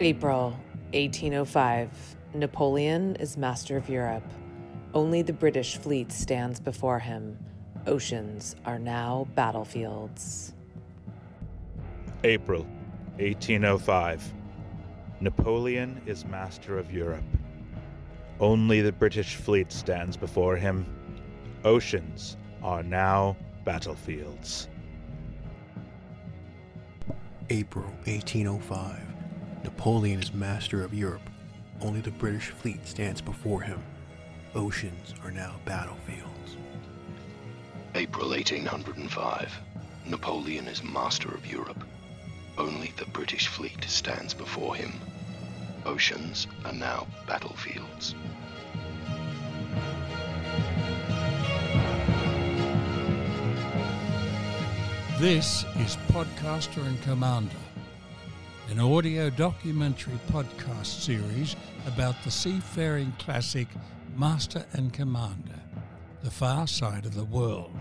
April 1805. Napoleon is master of Europe. Only the British fleet stands before him. Oceans are now battlefields. April 1805. Napoleon is master of Europe. Only the British fleet stands before him. Oceans are now battlefields. April 1805. Napoleon is master of Europe. Only the British fleet stands before him. Oceans are now battlefields. April 1805. Napoleon is master of Europe. Only the British fleet stands before him. Oceans are now battlefields. This is Podcaster and Commander, an audio documentary podcast series about the seafaring classic Master and Commander, The Far Side of the World.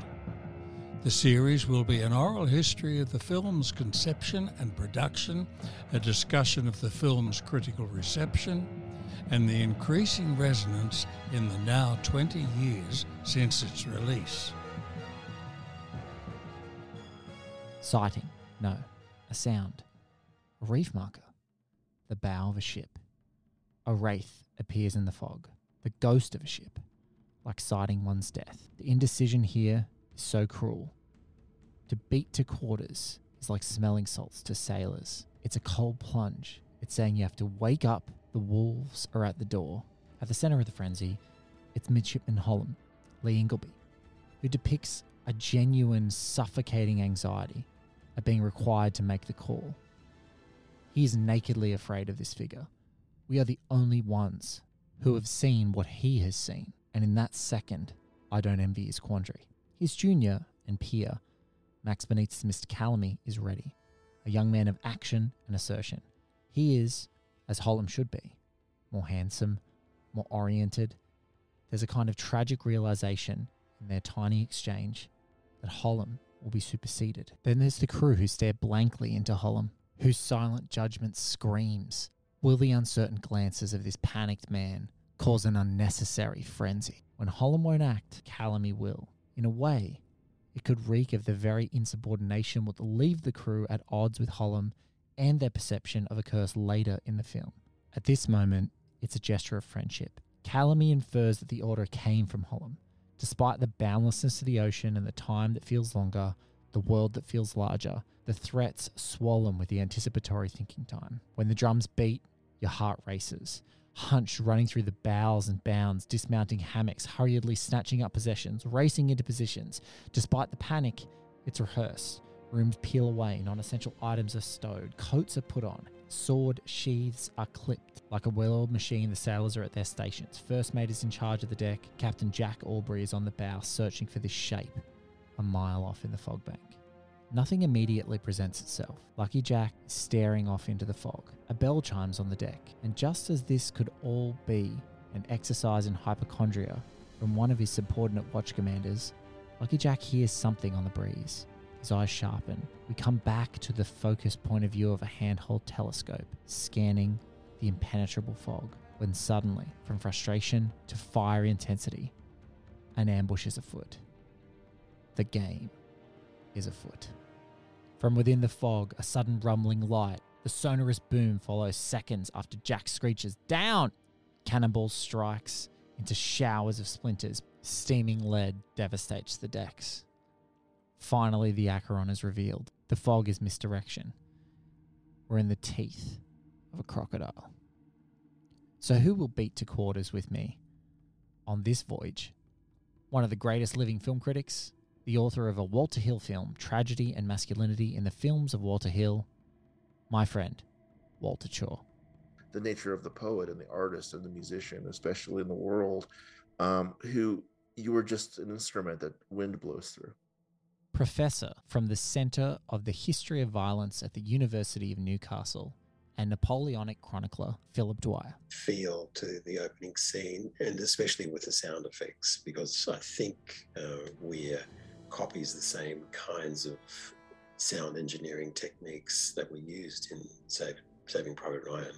The series will be an oral history of the film's conception and production, a discussion of the film's critical reception, and the increasing resonance in the now 20 years since its release. Sighting. No. A sound. A reef marker. The bow of a ship. A wraith appears in the fog. The ghost of a ship. Like sighting one's death. The indecision here is so cruel. To beat to quarters is like smelling salts to sailors. It's a cold plunge. It's saying you have to wake up, the wolves are at the door. At the center of the frenzy, it's Midshipman Hollom, Lee Ingleby, who depicts a genuine suffocating anxiety at being required to make the call. He is nakedly afraid of this figure. We are the only ones who have seen what he has seen, and in that second, I don't envy his quandary. His junior and peer, Max Benitz Mr. Calamy, is ready, a young man of action and assertion. He is, as Hollom should be, more handsome, more oriented. There's a kind of tragic realization in their tiny exchange that Hollom will be superseded. Then there's the crew who stare blankly into Hollom, whose silent judgment screams. Will the uncertain glances of this panicked man cause an unnecessary frenzy? When Hollom won't act, Calamy will. In a way, it could reek of the very insubordination that will leave the crew at odds with Hollom and their perception of a curse later in the film. At this moment, it's a gesture of friendship. Calamy infers that the order came from Hollom. Despite the boundlessness of the ocean and the time that feels longer, the world that feels larger, the threats swollen with the anticipatory thinking time. When the drums beat, your heart races. Hunched, running through the bows and bounds, dismounting hammocks, hurriedly snatching up possessions, racing into positions. Despite the panic, it's rehearsed. Rooms peel away, non essential items are stowed, coats are put on, sword sheaths are clipped. Like a well oiled machine, the sailors are at their stations. First mate is in charge of the deck. Captain Jack Aubrey is on the bow, searching for this shape a mile off in the fog bank. Nothing immediately presents itself. Lucky Jack is staring off into the fog. A bell chimes on the deck, and just as this could all be an exercise in hypochondria from one of his subordinate watch commanders, Lucky Jack hears something on the breeze. His eyes sharpen. We come back to the focused point of view of a handheld telescope, scanning the impenetrable fog. when suddenly, from frustration to fiery intensity, an ambush is afoot. The game is afoot. From within the fog, a sudden rumbling light, the sonorous boom follows seconds after Jack screeches, Down! Cannonball strikes into showers of splinters. Steaming lead devastates the decks. Finally, the Acheron is revealed. The fog is misdirection. We're in the teeth of a crocodile. So, who will beat to quarters with me on this voyage? One of the greatest living film critics, the author of a Walter Hill film, Tragedy and Masculinity in the Films of Walter Hill, my friend, Walter Chaw. The nature of the poet and the artist and the musician, especially in the world, um, who you were just an instrument that wind blows through. Professor from the Centre of the History of Violence at the University of Newcastle and Napoleonic chronicler Philip Dwyer. Feel to the opening scene, and especially with the sound effects, because I think uh, we're copies the same kinds of sound engineering techniques that were used in Save, Saving Private Ryan.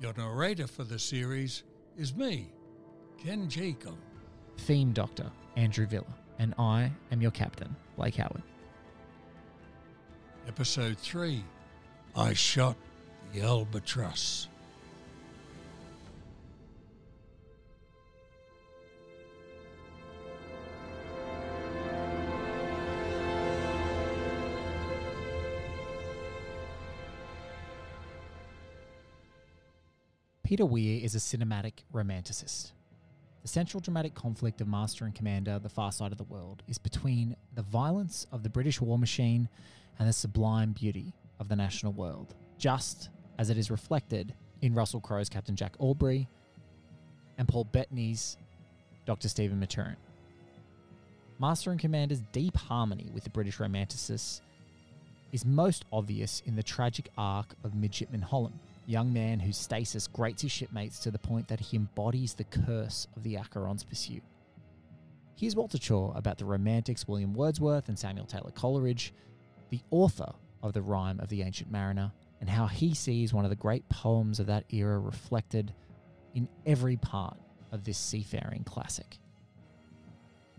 Your narrator for the series is me, Ken Jeacle. Theme Doctor Andrew Viller, and I am your captain, Blake Howard. Episode 3 I Shot the Albatross. Peter Weir is a cinematic romanticist. The central dramatic conflict of Master and Commander, The Far Side of the World, is between the violence of the British war machine and the sublime beauty of the national world, just as it is reflected in Russell Crowe's Captain Jack Aubrey and Paul Bettany's Dr. Stephen Maturin. Master and Commander's deep harmony with the British romanticists is most obvious in the tragic arc of Midshipman Hollom, young man whose stasis grates his shipmates to the point that he embodies the curse of the Acheron's pursuit. Here's Walter Chaw about the romantics William Wordsworth and Samuel Taylor Coleridge, the author of The Rime of the Ancient Mariner, and how he sees one of the great poems of that era reflected in every part of this seafaring classic.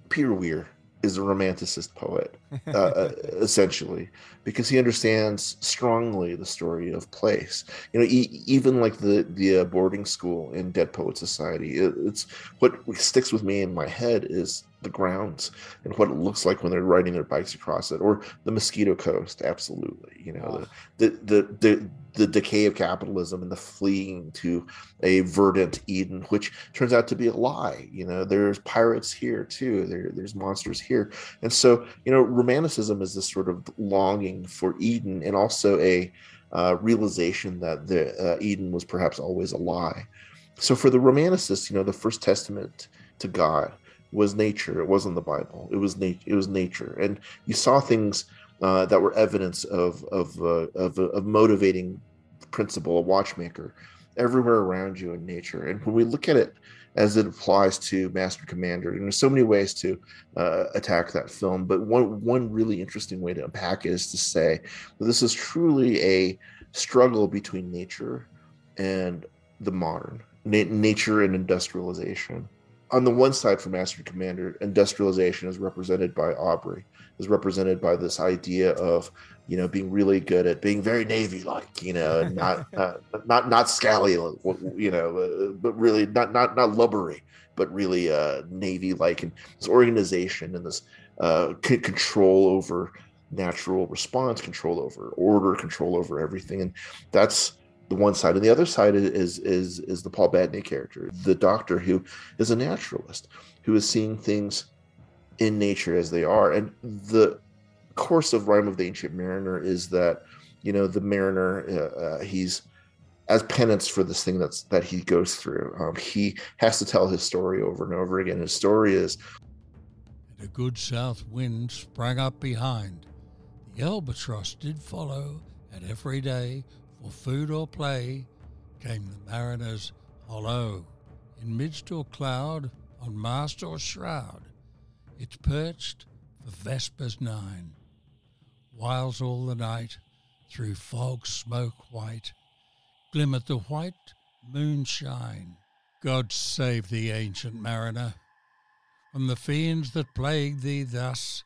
Peter Weir is a romanticist poet, uh, uh, essentially, because he understands strongly the story of place. You know, e- even like the the uh, boarding school in Dead Poet Society, it, it's what sticks with me in my head is the grounds and what it looks like when they're riding their bikes across it, or the Mosquito Coast. Absolutely, you know, the, the the the the decay of capitalism and the fleeing to a verdant Eden, which turns out to be a lie. You know, there's pirates here too. There, there's monsters here, and so you know, romanticism is this sort of longing for Eden, and also a uh, realization that the uh, Eden was perhaps always a lie. So for the romanticists, you know, the first testament to God was nature. It wasn't the Bible. It was nature. It was nature, and you saw things uh, that were evidence of of uh, of, of motivating principle, a watchmaker, everywhere around you in nature. And when we look at it as it applies to Master Commander, and there's so many ways to uh, attack that film, but one one really interesting way to unpack it is to say that this is truly a struggle between nature and the modern, Na- nature and industrialization on the one side for Master Commander, industrialization is represented by Aubrey, is represented by this idea of you know being really good at being very navy like you know and not uh, not not scally you know uh, but really not not not lubbery but really uh navy like and this organization and this uh control over natural response control over order control over everything. And that's the one side and the other side is is is the paul bettany character the doctor who is a naturalist who is seeing things in nature as they are. And the course of Rime of the ancient mariner is that you know the mariner uh, uh, he's as penance for this thing that's that he goes through um, he has to tell his story over and over again. His story is and a good south wind sprang up behind. The albatross did follow and every day for food or play came the mariner's hollo in midst or cloud on mast or shroud it's perched for vespers nine whiles all the night through fog smoke white glimmered the white moonshine God save thee, ancient mariner, from the fiends that plague thee thus.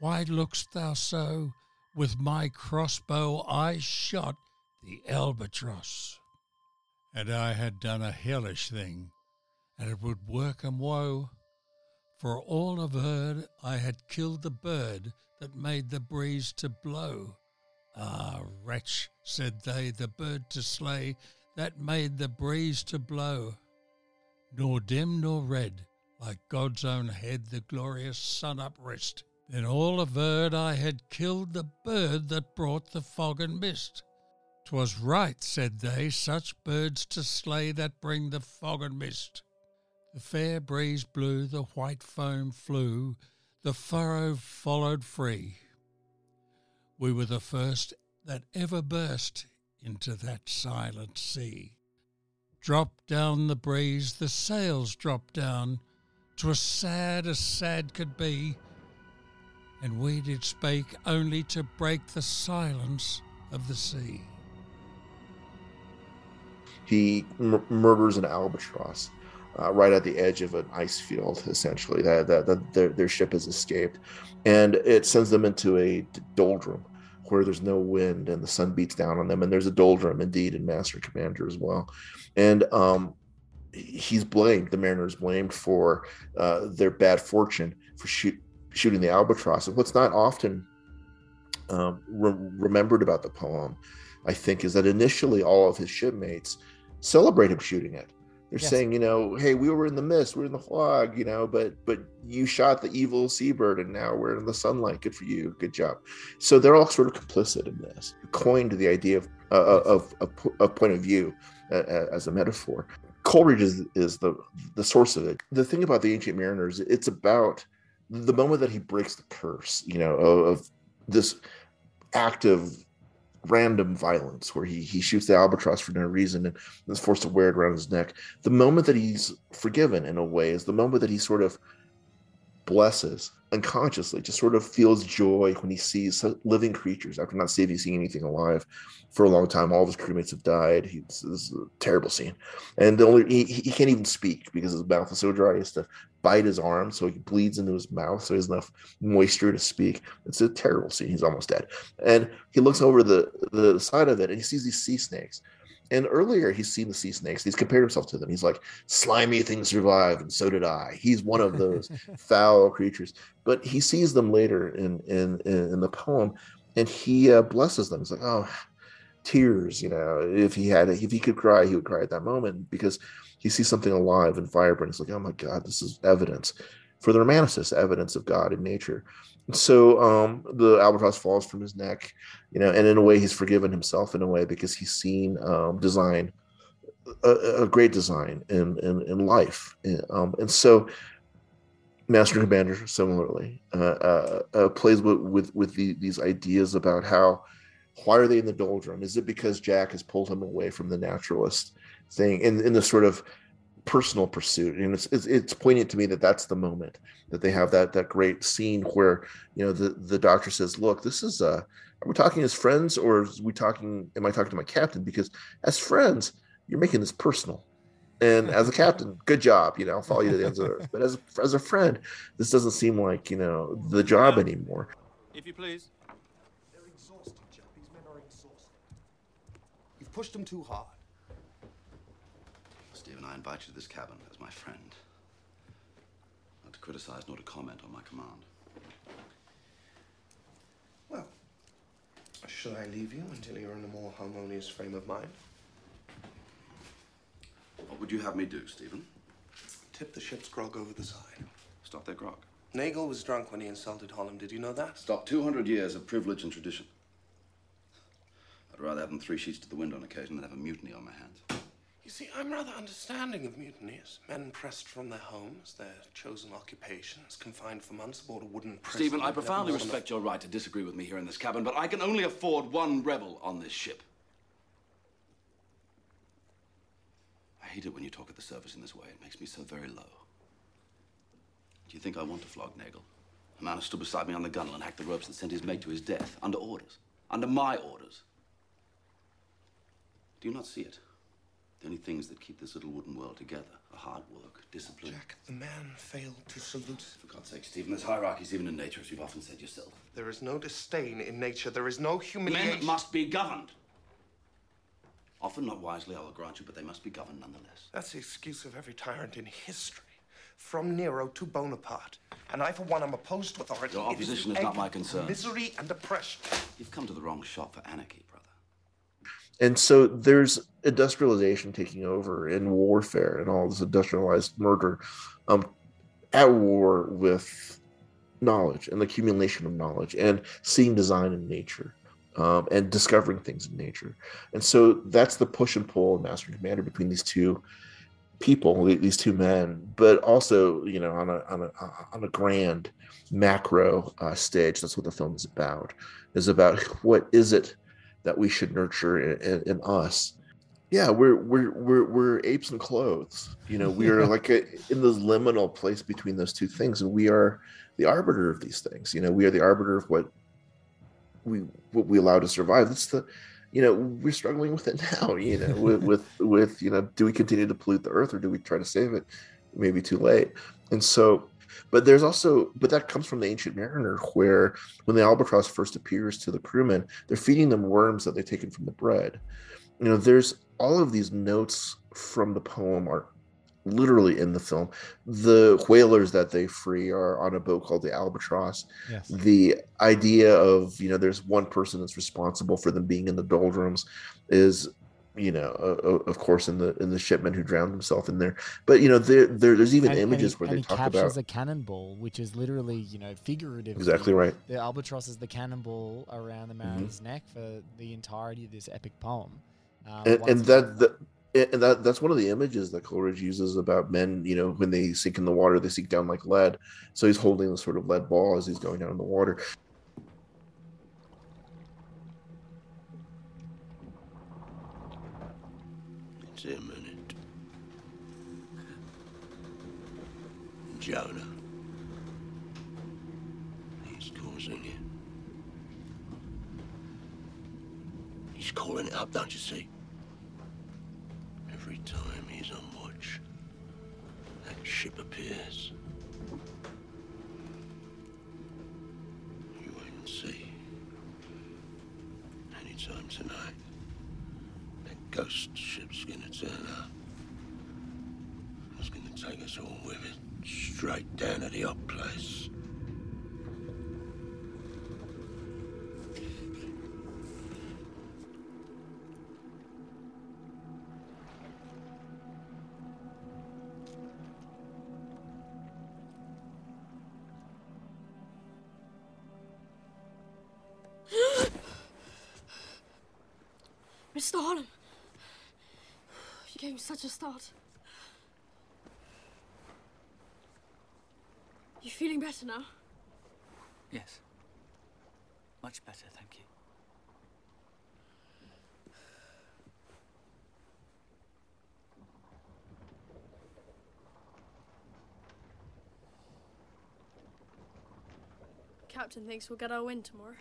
Why look'st thou so? With my crossbow I shot the albatross. And I had done a hellish thing, and it would work 'em woe. For all averred, I had killed the bird that made the breeze to blow. Ah, wretch, said they, the bird to slay that made the breeze to blow. Nor dim nor red, like God's own head, the glorious sun uprest. Then all averred I had killed the bird that brought the fog and mist. 'Twas right, said they, such birds to slay that bring the fog and mist. The fair breeze blew, the white foam flew, the furrow followed free. We were the first that ever burst into that silent sea. Dropped down the breeze, the sails dropped down, 'twas sad as sad could be, and we did spake only to break the silence of the sea. He m- murders an albatross uh, right at the edge of an ice field, essentially. That, that, that their, their ship has escaped, and it sends them into a doldrum where there's no wind and the sun beats down on them. And there's a doldrum indeed in Master Commander as well, and um, he's blamed. The mariner is blamed for uh, their bad fortune for shoot, shooting the albatross. And what's not often um, re- remembered about the poem, I think, is that initially all of his shipmates celebrate him shooting it. They're yes. saying, you know, hey, we were in the mist, we are in the fog, you know, but but you shot the evil seabird, and now we're in the sunlight. Good for you, good job. So they're all sort of complicit in this. Coined the idea of uh, of, of a point of view uh, as a metaphor. Coleridge is is the the source of it. The thing about the Ancient Mariners, it's about the moment that he breaks the curse, you know, of, of this act of random violence where he he shoots the albatross for no reason and is forced to wear it around his neck. The moment that he's forgiven in a way is the moment that he sort of blesses unconsciously, just sort of feels joy when he sees living creatures after not seeing anything alive for a long time. All of his crewmates have died. This is a terrible scene, and the only he, he can't even speak because his mouth is so dry. He has to bite his arm so he bleeds into his mouth, so he has enough moisture to speak. It's a terrible scene. He's almost dead, and he looks over the the side of it and he sees these sea snakes and earlier, he's seen the sea snakes. He's compared himself to them. He's like, slimy things survive, and so did I. He's one of those foul creatures. But he sees them later in in in the poem, and he uh, blesses them. He's like, oh, tears. You know, if he had, if he could cry, he would cry at that moment because he sees something alive and vibrant. He's like, oh my God, this is evidence for the romanticist, evidence of God in nature. So um, the albatross falls from his neck, you know, and in a way he's forgiven himself in a way because he's seen um, design, a, a, great design in in, in life, um, and so Master Commander similarly uh, uh, uh, plays with with, with the, these ideas about how why are they in the doldrum? Is it because Jack has pulled him away from the naturalist thing in in the sort of personal pursuit. And it's, it's, it's poignant to me that that's the moment that they have that that great scene where you know the the doctor says look this is uh are we talking as friends or are we talking am i talking to my captain? Because as friends you're making this personal. And as a captain good job you know i'll follow you to the ends of the earth. But as a, as a friend this doesn't seem like you know the job anymore. if you please. They're exhausted. Jack. these men are exhausted. You've pushed them too hard Stephen, I invite you to this cabin as my friend. Not to criticize nor to comment on my command. Well, shall I leave you until you're in a more harmonious frame of mind? What would you have me do, Stephen? Tip the ship's grog over the side. Stop their grog. Nagle was drunk when he insulted Hollom. Did you know that? Stop 200 years of privilege and tradition. I'd rather have them three sheets to the wind on occasion than have a mutiny on my hands. See, I'm rather understanding of mutinies. Men pressed from their homes, their chosen occupations, confined for months aboard a wooden prison. Stephen, I profoundly respect your right to disagree with me here in this cabin, but I can only afford one rebel on this ship. I hate it when you talk of the service in this way. It makes me so very low. Do you think I want to flog Nagle? A man who stood beside me on the gunwale and hacked the ropes that sent his mate to his death, under orders. Under my orders. Do you not see it? The only things that keep this little wooden world together are hard work, discipline. Jack, the man failed to salute. For God's sake, Stephen, there's hierarchies even in nature, as you've often said yourself. There is no disdain in nature. There is no humiliation. Men must be governed. Often not wisely, I will grant you, but they must be governed nonetheless. That's the excuse of every tyrant in history, from Nero to Bonaparte. And I, for one, am opposed to authority. Your opposition is not my concern. Misery and oppression. You've come to the wrong shop for anarchy. And so there's industrialization taking over in warfare and all this industrialized murder um at war with knowledge and the accumulation of knowledge and seeing design in nature um, and discovering things in nature. And so that's the push and pull of master and commander between these two people these two men but also you know on a on a on a grand macro uh, stage that's what the film is about is about what is it that we should nurture in, in, in us. Yeah we're we're we're we're apes in clothes. You know we are like a, in this liminal place between those two things and we are the arbiter of these things. You know we are the arbiter of what we what we allow to survive. That's the you know we're struggling with it now you know with, with with you know do we continue to pollute the earth or do we try to save it? Maybe too late. And so but there's also but that comes from the ancient mariner where when the albatross first appears to the crewmen they're feeding them worms that they've taken from the bread. You know there's all of these notes from the poem are literally in the film. The whalers that they free are on a boat called the albatross. Yes. the idea of you know there's one person that's responsible for them being in the doldrums is you know uh, of course in the in the shipman who drowned himself in there but you know there, there there's even And- and images he, where and they he talk captures about a cannonball, which is literally, you know, figurative. Exactly right. The albatross is the cannonball around the Mm-hmm. mariner's neck for the entirety of this epic poem. Um, and, and that, that and that that's one of the images that Coleridge uses about men. You know, when they sink in the water, they sink down like lead. So he's holding this sort of lead ball as he's going down in the water. Imminent. Jonah. He's causing it. He's calling it up, don't you see? Mr. Hollom, you gave me such a start. You feeling better now? Yes. Much better, thank you. Captain thinks we'll get our win tomorrow.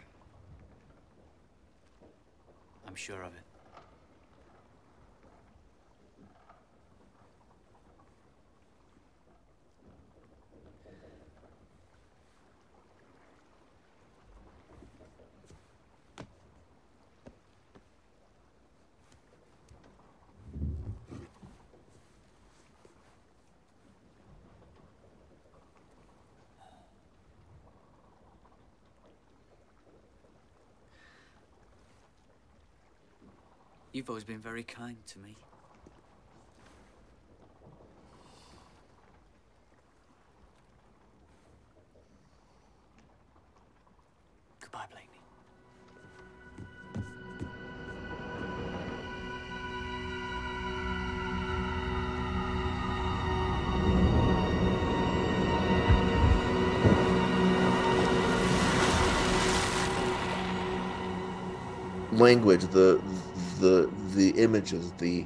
I'm sure of it. You've always been very kind to me. Goodbye, Blakeney. language, the the the images, the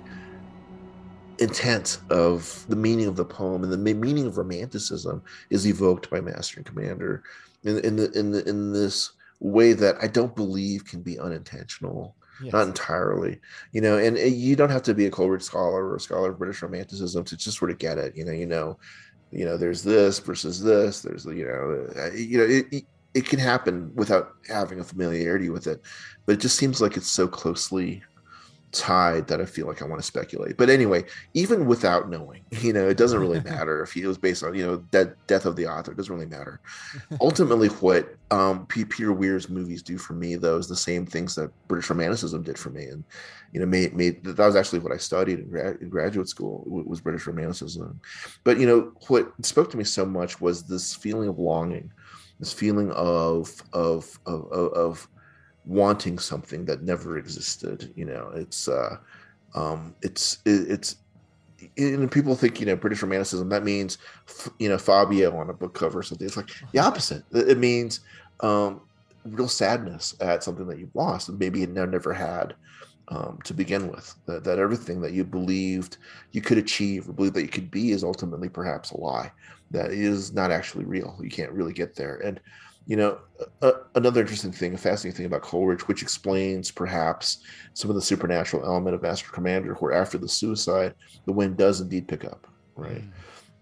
intent of the meaning of the poem and the meaning of romanticism is evoked by Master and Commander in in the in the in this way that I don't believe can be unintentional. not entirely. You know, and uh, you don't have to be a Coleridge scholar or a scholar of British Romanticism to just sort of get it. You know, you know, you know, there's this versus this. There's you know, uh, you know, it, it it can happen without having a familiarity with it, but it just seems like it's so closely tied that I feel like I want to speculate. But anyway, even without knowing, you know, it doesn't really matter if it was based on, you know, that death of the author. It doesn't really matter. Ultimately, what um, Peter Weir's movies do for me, though, is the same things that British Romanticism did for me, and you know, made made that was actually what I studied in, gra- in graduate school was British Romanticism. But you know, what spoke to me so much was this feeling of longing, this feeling of of of, of, of wanting something that never existed you know it's uh um it's it, it's and people think you know british romanticism that means you know fabio on a book cover or something. It's like the opposite. It it means um real sadness at something that you've lost and maybe you never had um, to begin with. That, that everything that you believed you could achieve or believe that you could be is ultimately perhaps a lie that is not actually real. You can't really get there. And you know a, another interesting thing a fascinating thing about coleridge which explains perhaps some of the supernatural element of master commander where after the suicide the wind does indeed pick up right? Hmm.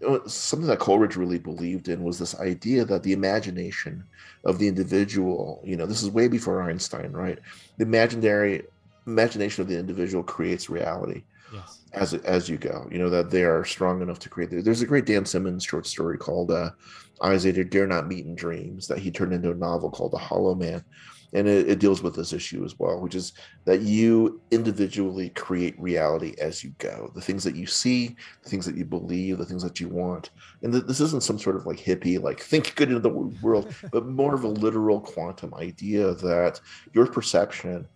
Know, something that coleridge really believed in was this idea that the imagination of the individual you know this is way before einstein right? The imaginary imagination of the individual creates reality. Yes. As as you go. You know that they are strong enough to create. There's a great Dan Simmons short story called uh, "Eyes That Dare Not Meet in Dreams" that he turned into a novel called "The Hollow Man," and it, it deals with this issue as well, which is that you individually create reality as you go. The things that you see, the things that you believe, the things that you want, and th- this isn't some sort of like hippie like think good into the world, but more of a literal quantum idea that your perception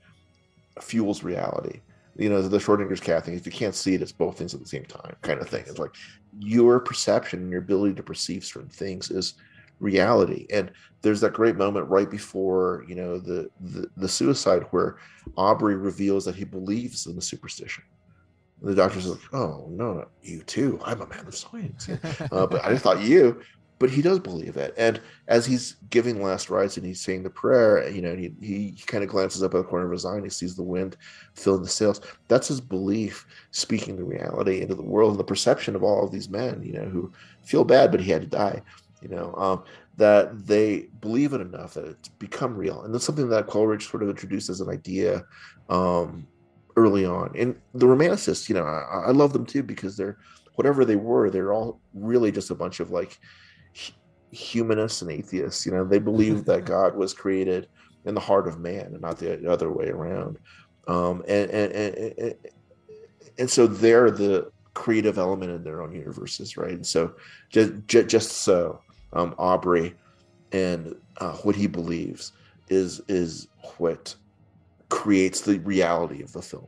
fuels reality you know the schrodinger's cat thing if you can't see it it's both things at the same time kind of thing. It's like your perception and your ability to perceive certain things is reality. And there's that great moment right before you know the the, the suicide where aubrey reveals that he believes in the superstition. And the doctor's like oh no, no you too. I'm a man of science. Uh, but i just thought you but he does believe it. And as he's giving last rites and he's saying the prayer you know he, he, he kind of glances up at the corner of his eye and he sees the wind filling the sails. That's his belief speaking the reality into the world and the perception of all of these men you know who feel bad but he had to die you know um, that they believe it enough that it's become real. And that's something that coleridge sort of introduced as an idea um, early on. And the romanticists you know I, I love them too because they're whatever they were they're all really just a bunch of like humanists and atheists you know they believe that god was created in the heart of man and not the other way around. Um and and and, and, and so they're the creative element in their own universes right? And so just just, just so um aubrey and uh, what he believes is is what creates the reality of the film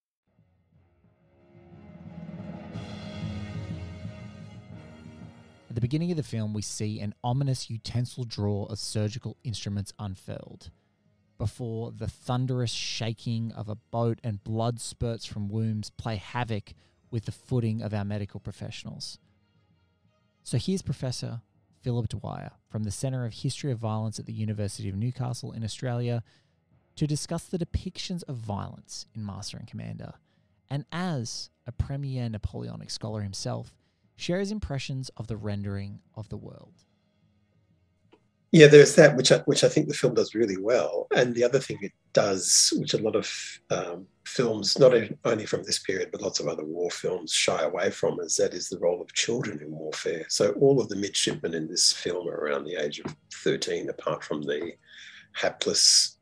At the beginning of the film, we see an ominous utensil drawer of surgical instruments unfurled. Before the thunderous shaking of a boat and blood spurts from wombs play havoc with the footing of our medical professionals. So here's Professor Philip Dwyer from the Centre of History of Violence at the University of Newcastle in Australia to discuss the depictions of violence in Master and Commander and as a premier Napoleonic scholar himself, shares impressions of the rendering of the world. Yeah, there's that, which I, which I think the film does really well. And the other thing it does, which a lot of um, films, not only from this period, but lots of other war films shy away from, is that is the role of children in warfare. So all of the midshipmen in this film are around the age of 13, apart from the hapless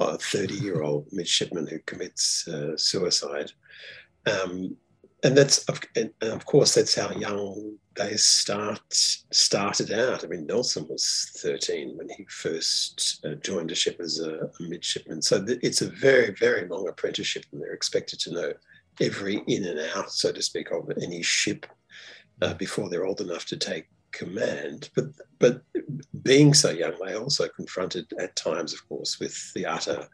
30 uh, year old midshipman who commits uh, suicide. Um, and that's and of course that's how young they start started out. I mean, Nelson was 13 when he first uh, joined a ship as a, a midshipman. So it's a very very long apprenticeship, and they're expected to know every in and out, so to speak, of any ship uh, before they're old enough to take command. But but being so young, they also confronted at times, of course, with the utter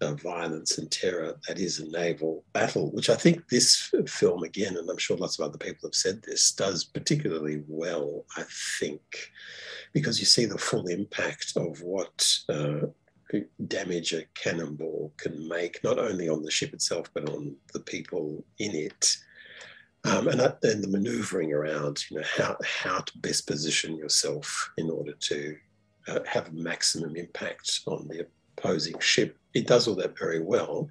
uh, violence and terror that is a naval battle, which I think this film, again, and I'm sure lots of other people have said this, does particularly well, I think, because you see the full impact of what uh, damage a cannonball can make, not only on the ship itself, but on the people in it. Um, and, then the maneuvering around, you know, how, how to best position yourself in order to uh, have maximum impact on the opposing ship. It does all that very well.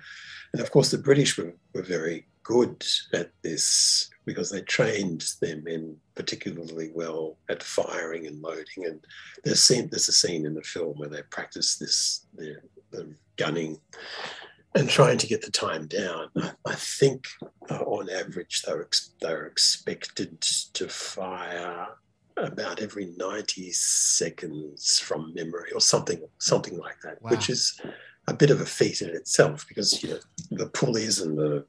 And of course, the British were, were very good at this because they trained their men particularly well at firing and loading. And there's, scene, there's a scene in the film where they practice this, the, the gunning and trying to get the time down. I think uh, on average they're, ex- they're expected to fire about every 90 seconds from memory or something something like that wow. which is a bit of a feat in itself because you know the pulleys and the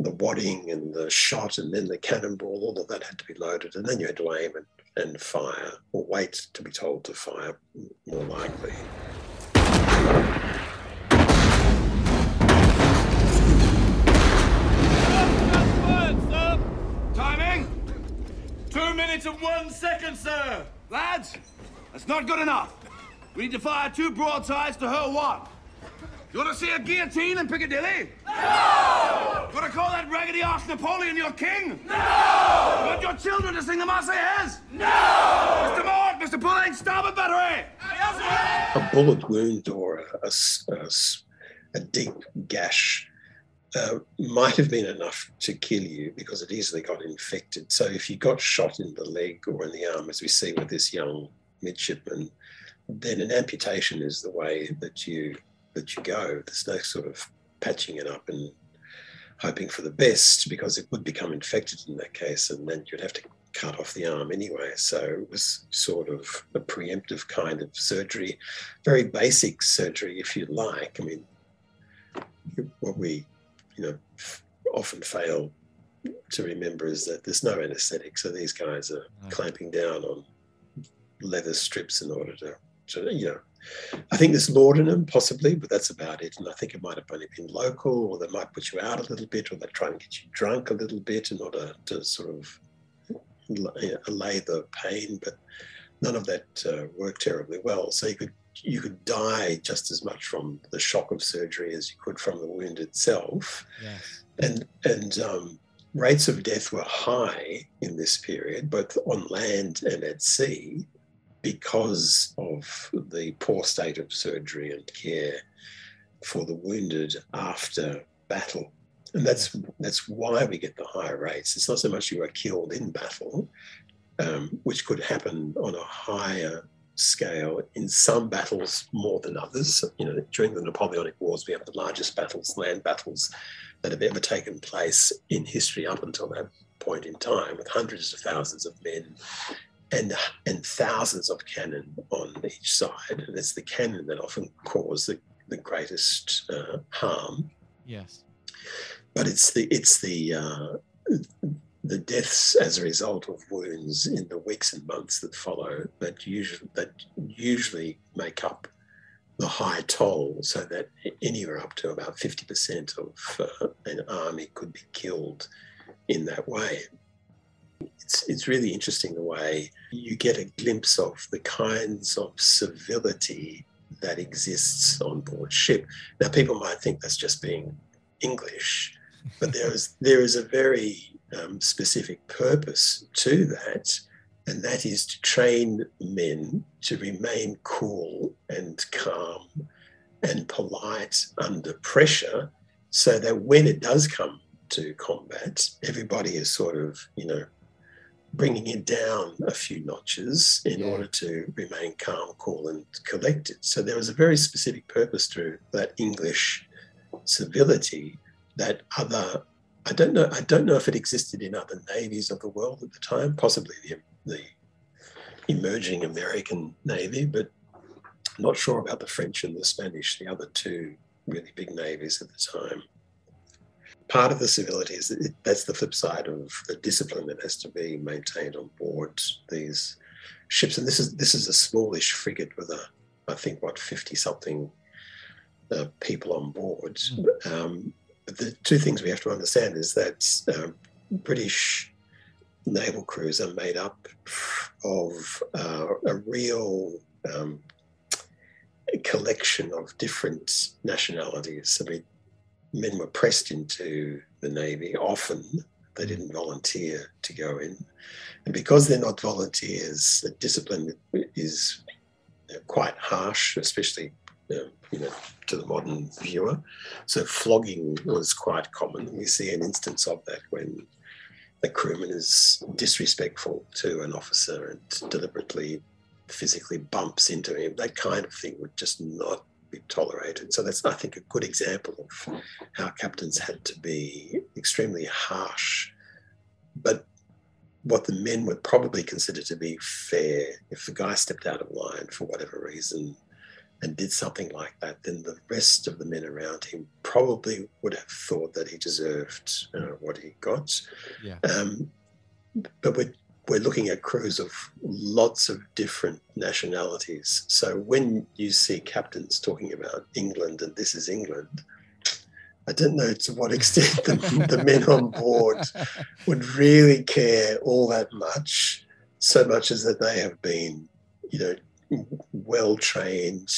the wadding and the shot and then the cannonball all of that had to be loaded and then you had to aim and, and fire or wait to be told to fire more likely Two minutes and one second, sir. Lads, that's not good enough. We need to fire two broadsides to her one. You want to see a guillotine in Piccadilly? No! You want to call that raggedy ass Napoleon your king? No! You want your children to sing the Marseillaise? No! Mr. Mowett, Mr. Pullane, starboard battery! A bullet wound or a, a, a deep gash uh, might have been enough to kill you because it easily got infected. So if you got shot in the leg or in the arm, as we see with this young midshipman, then an amputation is the way that you that you go. There's no sort of patching it up and hoping for the best because it would become infected in that case, and then you'd have to cut off the arm anyway. So it was sort of a preemptive kind of surgery, very basic surgery, if you like. I mean, what we you know often fail to remember is that there's no anesthetic, so these guys are clamping down on leather strips in order to, to, you know. I think there's laudanum possibly, but that's about it. And I think it might have only been local, or they might put you out a little bit, or they try and get you drunk a little bit in order to sort of allay the pain. But none of that uh, worked terribly well. So you could you could die just as much from the shock of surgery as you could from the wound itself. Yes. And and um, rates of death were high in this period, both on land and at sea, because of the poor state of surgery and care for the wounded after battle. And that's that's why we get the higher rates. It's not so much you are killed in battle, um, which could happen on a higher scale in some battles more than others. You know, during the Napoleonic Wars, we have the largest battles, land battles, that have ever taken place in history up until that point in time, with hundreds of thousands of men and and thousands of cannon on each side. And it's the cannon that often cause the, the greatest uh, harm. Yes. But it's the it's the uh, the deaths as a result of wounds in the weeks and months that follow that usually that usually make up the high toll, so that anywhere up to about 50% of uh, an army could be killed in that way. It's, it's really interesting the way you get a glimpse of the kinds of civility that exists on board ship. Now, people might think that's just being English, but there is there is a very um, specific purpose to that, and that is to train men to remain cool and calm and polite under pressure, so that when it does come to combat, everybody is sort of you know bringing it down a few notches in order to remain calm, cool, and collected. So there was a very specific purpose to that English civility that other I don't know I don't know if it existed in other navies of the world at the time, possibly the, the emerging American navy, but I'm not sure about the French and the Spanish, the other two really big navies at the time part of the civility is that it, that's the flip side of the discipline that has to be maintained on board these ships. And this is this is a smallish frigate with a, I think, what fifty something uh, people on board. Mm. Um, the two things we have to understand is that uh, British naval crews are made up of uh, a real um, collection of different nationalities. I mean, men were pressed into the Navy. Often they didn't volunteer to go in. And because they're not volunteers, the discipline is quite harsh, especially you know, to the modern viewer. So flogging was quite common. We see an instance of that when the crewman is disrespectful to an officer and deliberately physically bumps into him. That kind of thing would just not be tolerated. So that's, I think, a good example of how captains had to be extremely harsh. But what the men would probably consider to be fair, if the guy stepped out of line for whatever reason and did something like that, then the rest of the men around him probably would have thought that he deserved uh, what he got. Yeah. Um, but we're we're looking at crews of lots of different nationalities. So when you see captains talking about England and this is England, I don't know to what extent the, the men on board would really care all that much, so much as that they have been, you know, well trained.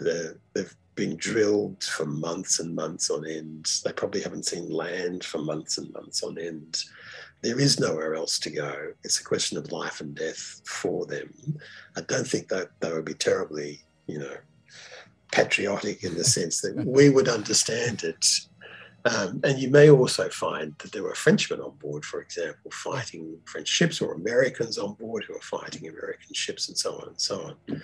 They've been drilled for months and months on end. They probably haven't seen land for months and months on end there is nowhere else to go. It's a question of life and death for them. I don't think that they would be terribly, you know, patriotic in the sense that we would understand it. Um, and you may also find that there were Frenchmen on board, for example, fighting French ships, or Americans on board who are fighting American ships, and so on and so on.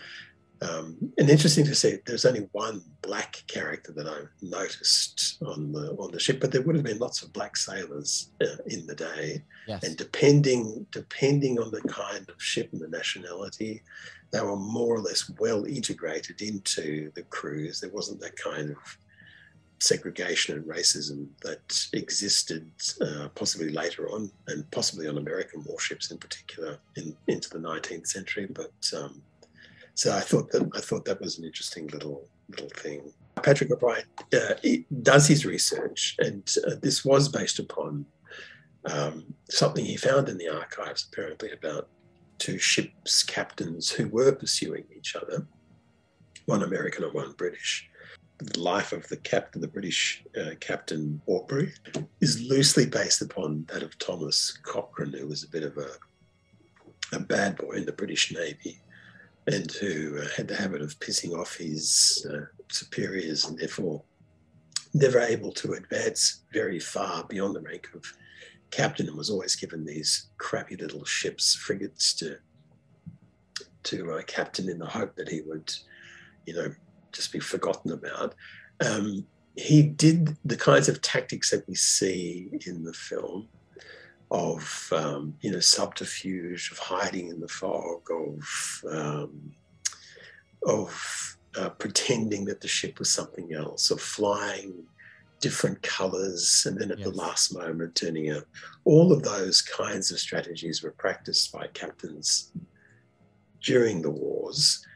Um, and interesting to see, there's only one black character that I noticed on the on the ship, but there would have been lots of black sailors uh, in the day. Yes. And depending depending on the kind of ship and the nationality, they were more or less well integrated into the crews. There wasn't that kind of segregation and racism that existed uh, possibly later on, and possibly on American warships in particular in, into the 19th century. But um, so I thought that I thought that was an interesting little little thing. Patrick O'Brian uh, does his research, and uh, this was based upon um, something he found in the archives, apparently about two ships' captains who were pursuing each other, one American and one British. The life of the captain, the British uh, Captain Aubrey, is loosely based upon that of Thomas Cochrane, who was a bit of a, a bad boy in the British Navy and who uh, had the habit of pissing off his uh, superiors and therefore never able to advance very far beyond the rank of captain and was always given these crappy little ships, frigates to to uh, captain in the hope that he would, you know, just be forgotten about. Um, he did the kinds of tactics that we see in the film of um, you know subterfuge, of hiding in the fog, of um, of uh, pretending that the ship was something else, of flying different colors, and then at yes. the last moment turning up. All of those kinds of strategies were practiced by captains during the wars,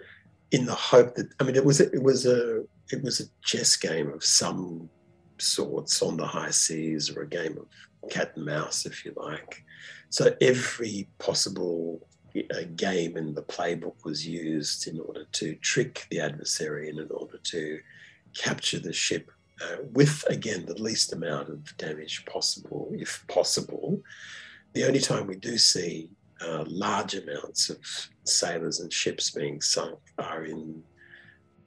in the hope that I mean it was it was a it was a chess game of some sorts on the high seas, or a game of cat and mouse, if you like. So every possible uh, game in the playbook was used in order to trick the adversary and in order to capture the ship uh, with again the least amount of damage possible, if possible. The only time we do see uh, large amounts of sailors and ships being sunk are in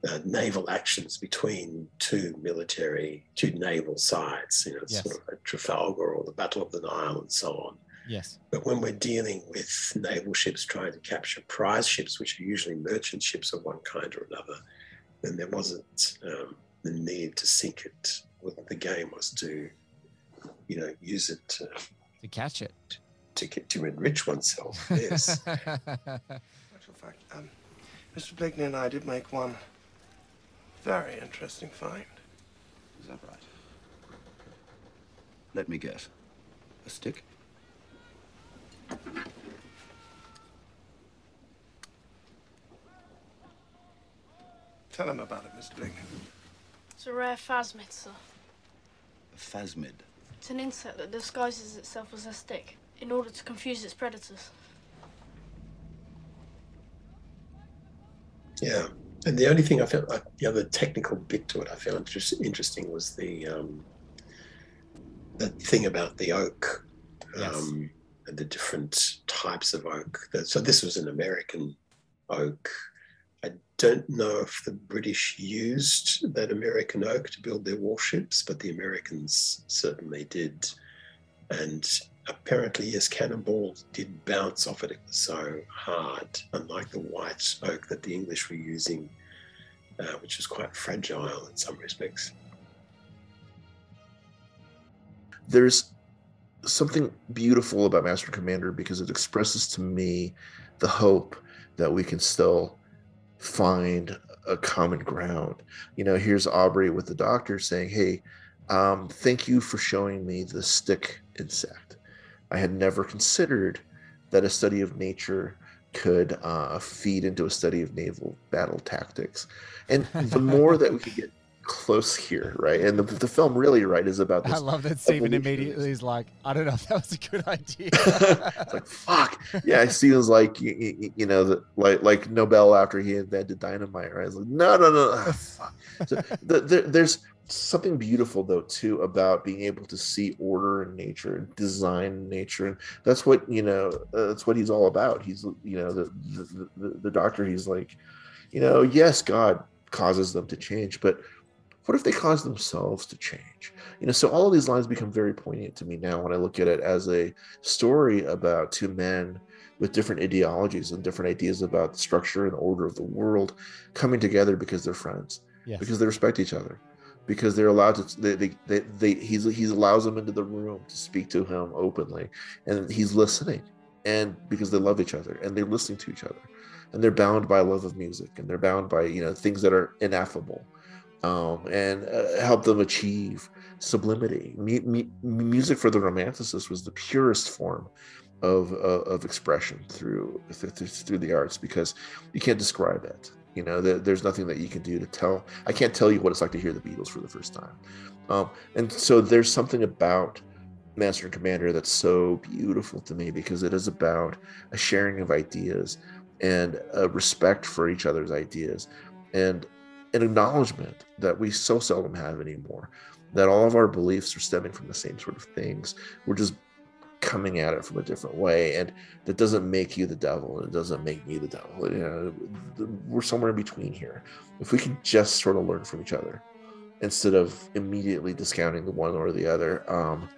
uh, naval actions between two military, two naval sides, you know, Yes. sort of like Trafalgar or the Battle of the Nile and so on. Yes. But when we're dealing with naval ships trying to capture prize ships, which are usually merchant ships of one kind or another, then there wasn't um, the need to sink it. What the game was to, you know, use it to, To catch it. To get to enrich oneself. Yes. Actual fact, um, Mr. Blakeney and I did make one very interesting find. Is that right? Let me guess. A stick? Tell him about it, Mr. Blakeney. It's a rare phasmid, sir. A phasmid. It's an insect that disguises itself as a stick in order to confuse its predators. Yeah, and the only thing I felt like the other technical bit to it I found just interesting was the um, that thing about the oak um, and the different types of oak. So this was an American oak. I don't know if the British used that American oak to build their warships, but the Americans certainly did. And apparently, yes, Cannonball did bounce off it. It was so hard, unlike the white oak that the English were using, uh, which was quite fragile in some respects. there's something beautiful about Master Commander because it expresses to me the hope that we can still find a common ground. You know, here's Aubrey with the doctor saying, Hey, um, thank you for showing me the stick insect. I had never considered that a study of nature could uh, feed into a study of naval battle tactics. And the more that we could get close here, right? And the, the film really, right, is about this. I love that Stephen immediately is like, I don't know if that was a good idea. it's like fuck yeah Stephen's like you, you, know the, like like Nobel after he invented dynamite right it's like no no no ah, fuck. So, the, the, there's something beautiful though too about being able to see order in nature and design in nature and that's what you know uh, that's what he's all about. He's you know the the, the the doctor he's like you know yes God causes them to change but what if they cause themselves to change? You know so all of these lines become very poignant to me now when i look at it as a story about two men with different ideologies and different ideas about the structure and order of the world coming together because they're friends Yes. because they respect each other because they're allowed to they, they, they, they he's he allows them into the room to speak to him openly and he's listening and because they love each other and they're listening to each other and they're bound by love of music and they're bound by you know things that are ineffable um, and uh, help them achieve sublimity. Mu- mu- music for the Romanticists was the purest form of uh, of expression through, through through the arts because you can't describe it. You know, there, there's nothing that you can do to tell. I can't tell you what it's like to hear the Beatles for the first time. Um, and so there's something about Master and Commander that's so beautiful to me because it is about a sharing of ideas and a respect for each other's ideas and an acknowledgement that we so seldom have anymore that all of our beliefs are stemming from the same sort of things we're just coming at it from a different way and that doesn't make you the devil and it doesn't make me the devil you know we're somewhere in between here. If we can just sort of learn from each other instead of immediately discounting the one or the other um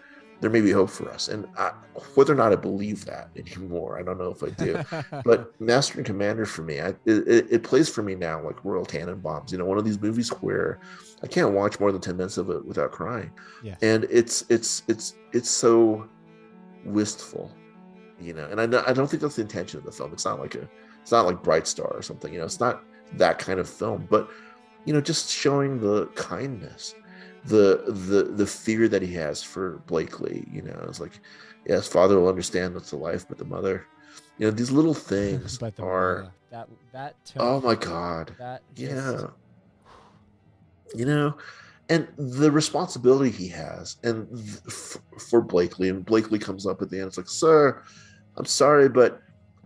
there may be hope for us. And I, whether or not i believe that anymore i don't know if i do. But master and commander for me I, it, it- plays for me now like royal tenenbaums you know one of these movies where i can't watch more than 10 minutes of it without crying. Yes. and it's it's it's it's so wistful you know? And I, know- I don't think that's the intention of the film. It's not like a it's not like bright star or something you know? It's not that kind of film but you know just showing the kindness the the the fear that he has for blakeney you know? It's like yes father will understand that's the life but the mother you know these little things the are mother, that that oh my god. that yeah. you know and the responsibility he has and f- for blakeney and blakeney comes up at the end it's like sir i'm sorry but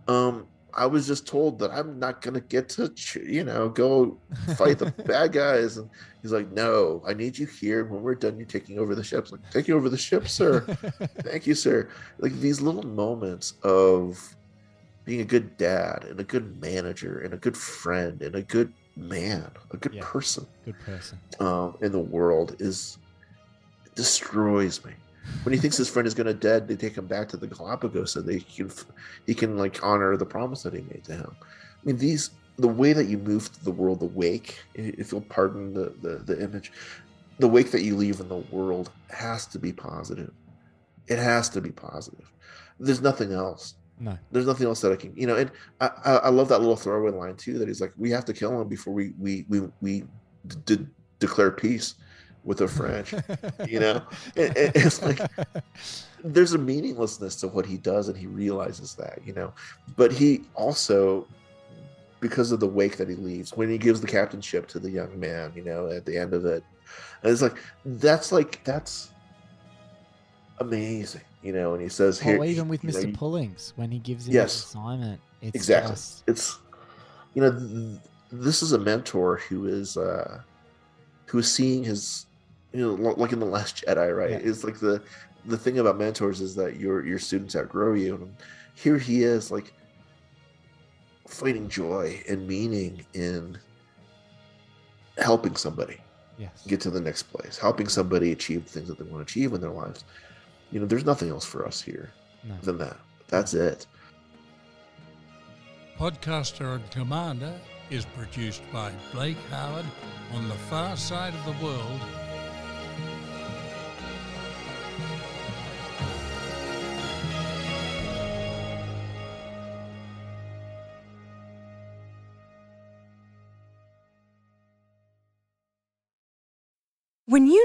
um I was just told that I'm not gonna get to, ch- you know, go fight the bad guys. And he's like, no, I need you here. When we're done, you're taking over the ships. Like, taking over the ship, sir. Thank you, sir. Like these little moments of being a good dad and a good manager and a good friend and a good man, a good Yeah. person Good person. um, in the world is destroys me. When he thinks his friend is going to dead, they take him back to the Galapagos and they can he can like honor the promise that he made to him. I mean, these the way that you move through the world, the wake, if you'll pardon the, the the image, the wake that you leave in the world has to be positive. It has to be positive. There's nothing else. No. There's nothing else that I can, you know. And I, I, I love that little throwaway line too. That he's like, we have to kill him before we we we we d- d- declare peace with the French. you know, It- it- it's like there's a meaninglessness to what he does, and he realizes that, you know. But he also, because of the wake that he leaves, when he gives the captainship to the young man, you know, at the end of it, and it's like that's like that's amazing, you know. And he says, "Here," Or even with know, Mr. you- Pullings when he gives him Yes. his assignment. It's exactly just- it's you know th- this is a mentor who is uh who is seeing his you know li- like in the last jedi right Yeah. it's like the the thing about mentors is that your your students outgrow you and here he is like finding joy and meaning in helping somebody Yes. get to the next place helping somebody achieve things that they want to achieve in their lives you know there's nothing else for us here No. than that that's it Podcaster and Commander is produced by Blake Howard on the far side of the world.